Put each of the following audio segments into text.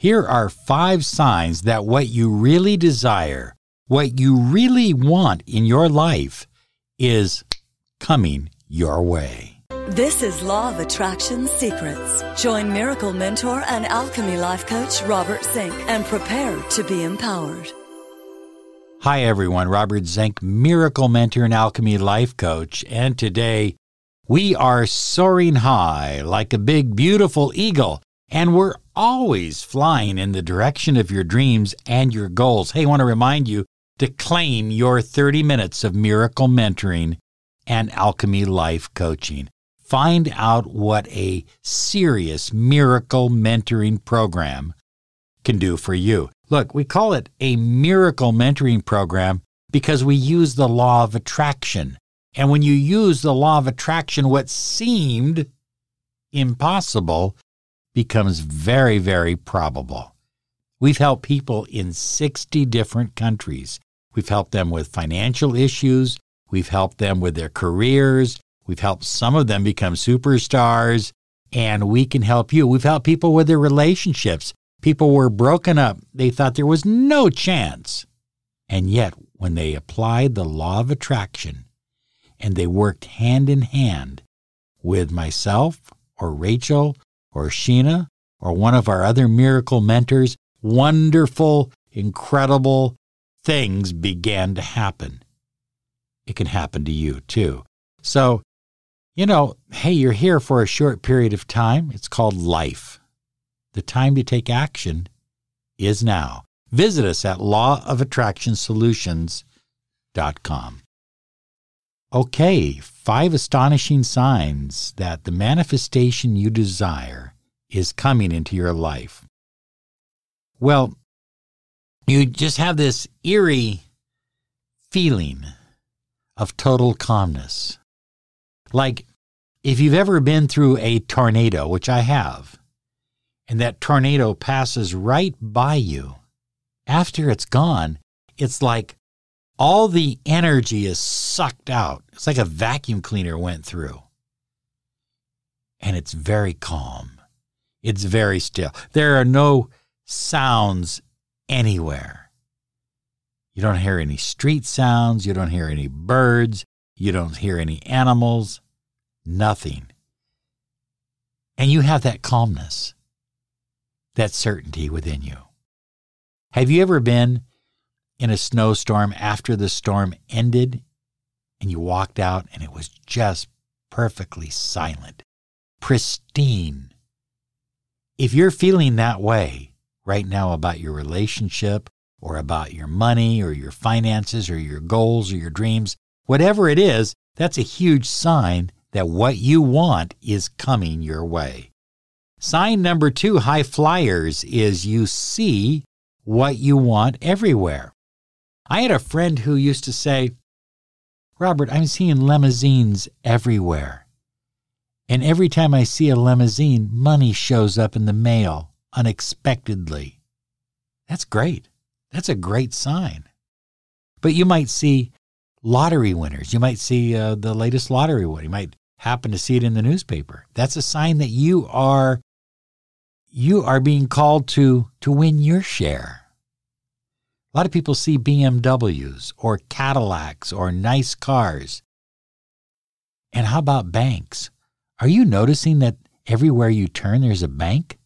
Here are five signs that what you really desire, what you really want in your life, is coming your way. This is Law of Attraction Secrets. Join Miracle Mentor and Alchemy Life Coach Robert Zink and prepare to be empowered. Hi, everyone. Robert Zink, Miracle Mentor and Alchemy Life Coach. And today we are soaring high like a big, beautiful eagle. And we're always flying in the direction of your dreams and your goals. Hey, I want to remind you to claim your 30 minutes of miracle mentoring and alchemy life coaching. Find out what a serious miracle mentoring program can do for you. Look, we call it a miracle mentoring program because we use the law of attraction. And when you use the law of attraction, what seemed impossible becomes very, very probable. We've helped people in 60 different countries. We've helped them with financial issues. We've helped them with their careers. We've helped some of them become superstars. And we can help you. We've helped people with their relationships. People were broken up. They thought there was no chance. And yet, when they applied the law of attraction and they worked hand in hand with myself or Rachel or Sheena or one of our other miracle mentors, wonderful, incredible things began to happen. It can happen to you too. So, you know, hey, you're here for a short period of time. It's called life. The time to take action is now. Visit us at lawofattractionsolutions.com. Okay, five astonishing signs that the manifestation you desire is coming into your life. Well, you just have this eerie feeling of total calmness. Like if you've ever been through a tornado, which I have, and that tornado passes right by you, after it's gone, it's like all the energy is sucked out. It's like a vacuum cleaner went through. And it's very calm. It's very still. There are no sounds anywhere. You don't hear any street sounds. You don't hear any birds. You don't hear any animals. Nothing. And you have that calmness that certainty within you. Have you ever been in a snowstorm after the storm ended and you walked out and it was just perfectly silent, pristine? If you're feeling that way right now about your relationship or about your money or your finances or your goals or your dreams, whatever it is, that's a huge sign that what you want is coming your way. Sign number two, high flyers, is you see what you want everywhere. I had a friend who used to say, Robert, I'm seeing limousines everywhere. And every time I see a limousine, money shows up in the mail unexpectedly. That's great. That's a great sign. But you might see lottery winners. You might see uh, the latest lottery winner. You might happen to see it in the newspaper. That's a sign that you are you are being called to to win your share. A lot of people see BMWs or Cadillacs or nice cars. And how about banks? Are you noticing that everywhere you turn there's a bank?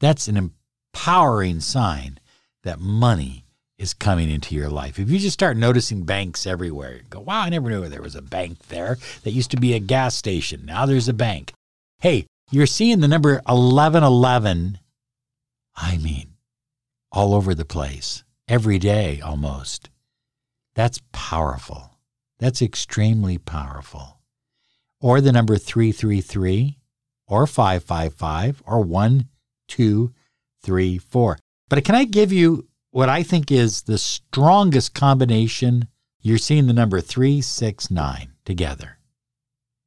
That's an empowering sign that money is coming into your life. If you just start noticing banks everywhere, go, wow, I never knew there was a bank there. That used to be a gas station. Now there's a bank. Hey, you're seeing the number 1111, I mean, all over the place, every day almost. That's powerful. That's extremely powerful. Or the number 333, or 555, or 1234. But can I give you what I think is the strongest combination? You're seeing the number 369 together.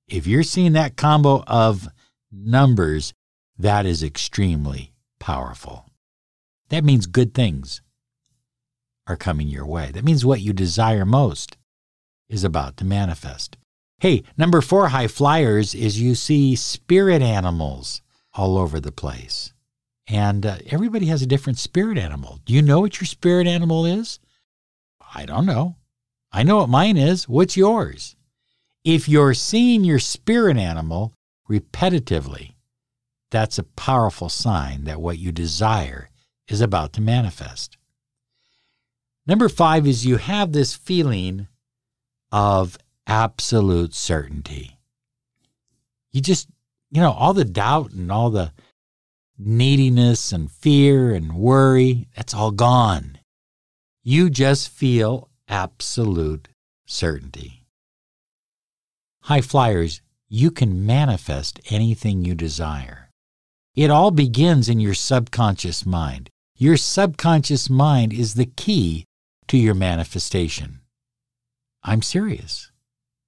If you're seeing that combo of numbers, that is extremely powerful. That means good things are coming your way. That means what you desire most is about to manifest. Hey, number four, high flyers, is you see spirit animals all over the place. And uh, everybody has a different spirit animal. Do you know what your spirit animal is? I don't know. I know what mine is. What's yours? If you're seeing your spirit animal repetitively, that's a powerful sign that what you desire is about to manifest. Number five is you have this feeling of absolute certainty. You just, you know, all the doubt and all the neediness and fear and worry, that's all gone. You just feel absolute certainty. High flyers, you can manifest anything you desire. It all begins in your subconscious mind. Your subconscious mind is the key to your manifestation. I'm serious.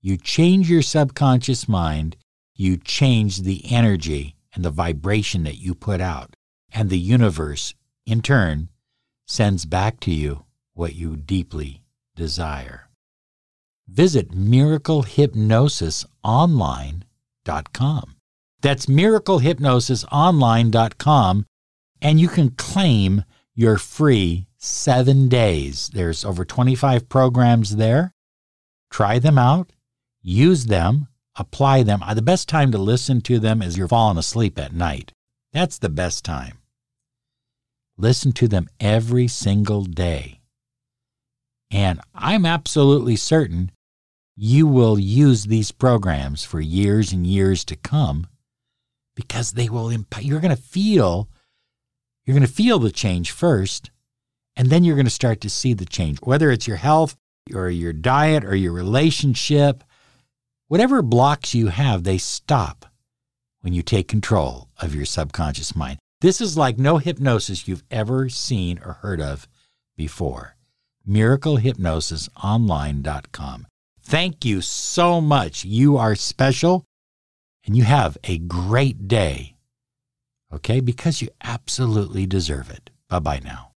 You change your subconscious mind, you change the energy and the vibration that you put out, and the universe, in turn, sends back to you what you deeply desire. Visit miraclehypnosisonline.com. That's miraclehypnosisonline.com, and you can claim your free seven days. There's over 25 programs there. Try them out, use them, apply them. Uh, the best time to listen to them is you're falling asleep at night. That's the best time. Listen to them every single day. And I'm absolutely certain you will use these programs for years and years to come because they will impact you're going to feel you're going to feel the change first and then you're going to start to see the change whether it's your health or your diet or your relationship whatever blocks you have they stop when you take control of your subconscious mind this is like no hypnosis you've ever seen or heard of before miraclehypnosisonline.com. Thank you so much. You are special and you have a great day. Okay? Because you absolutely deserve it. Bye bye now.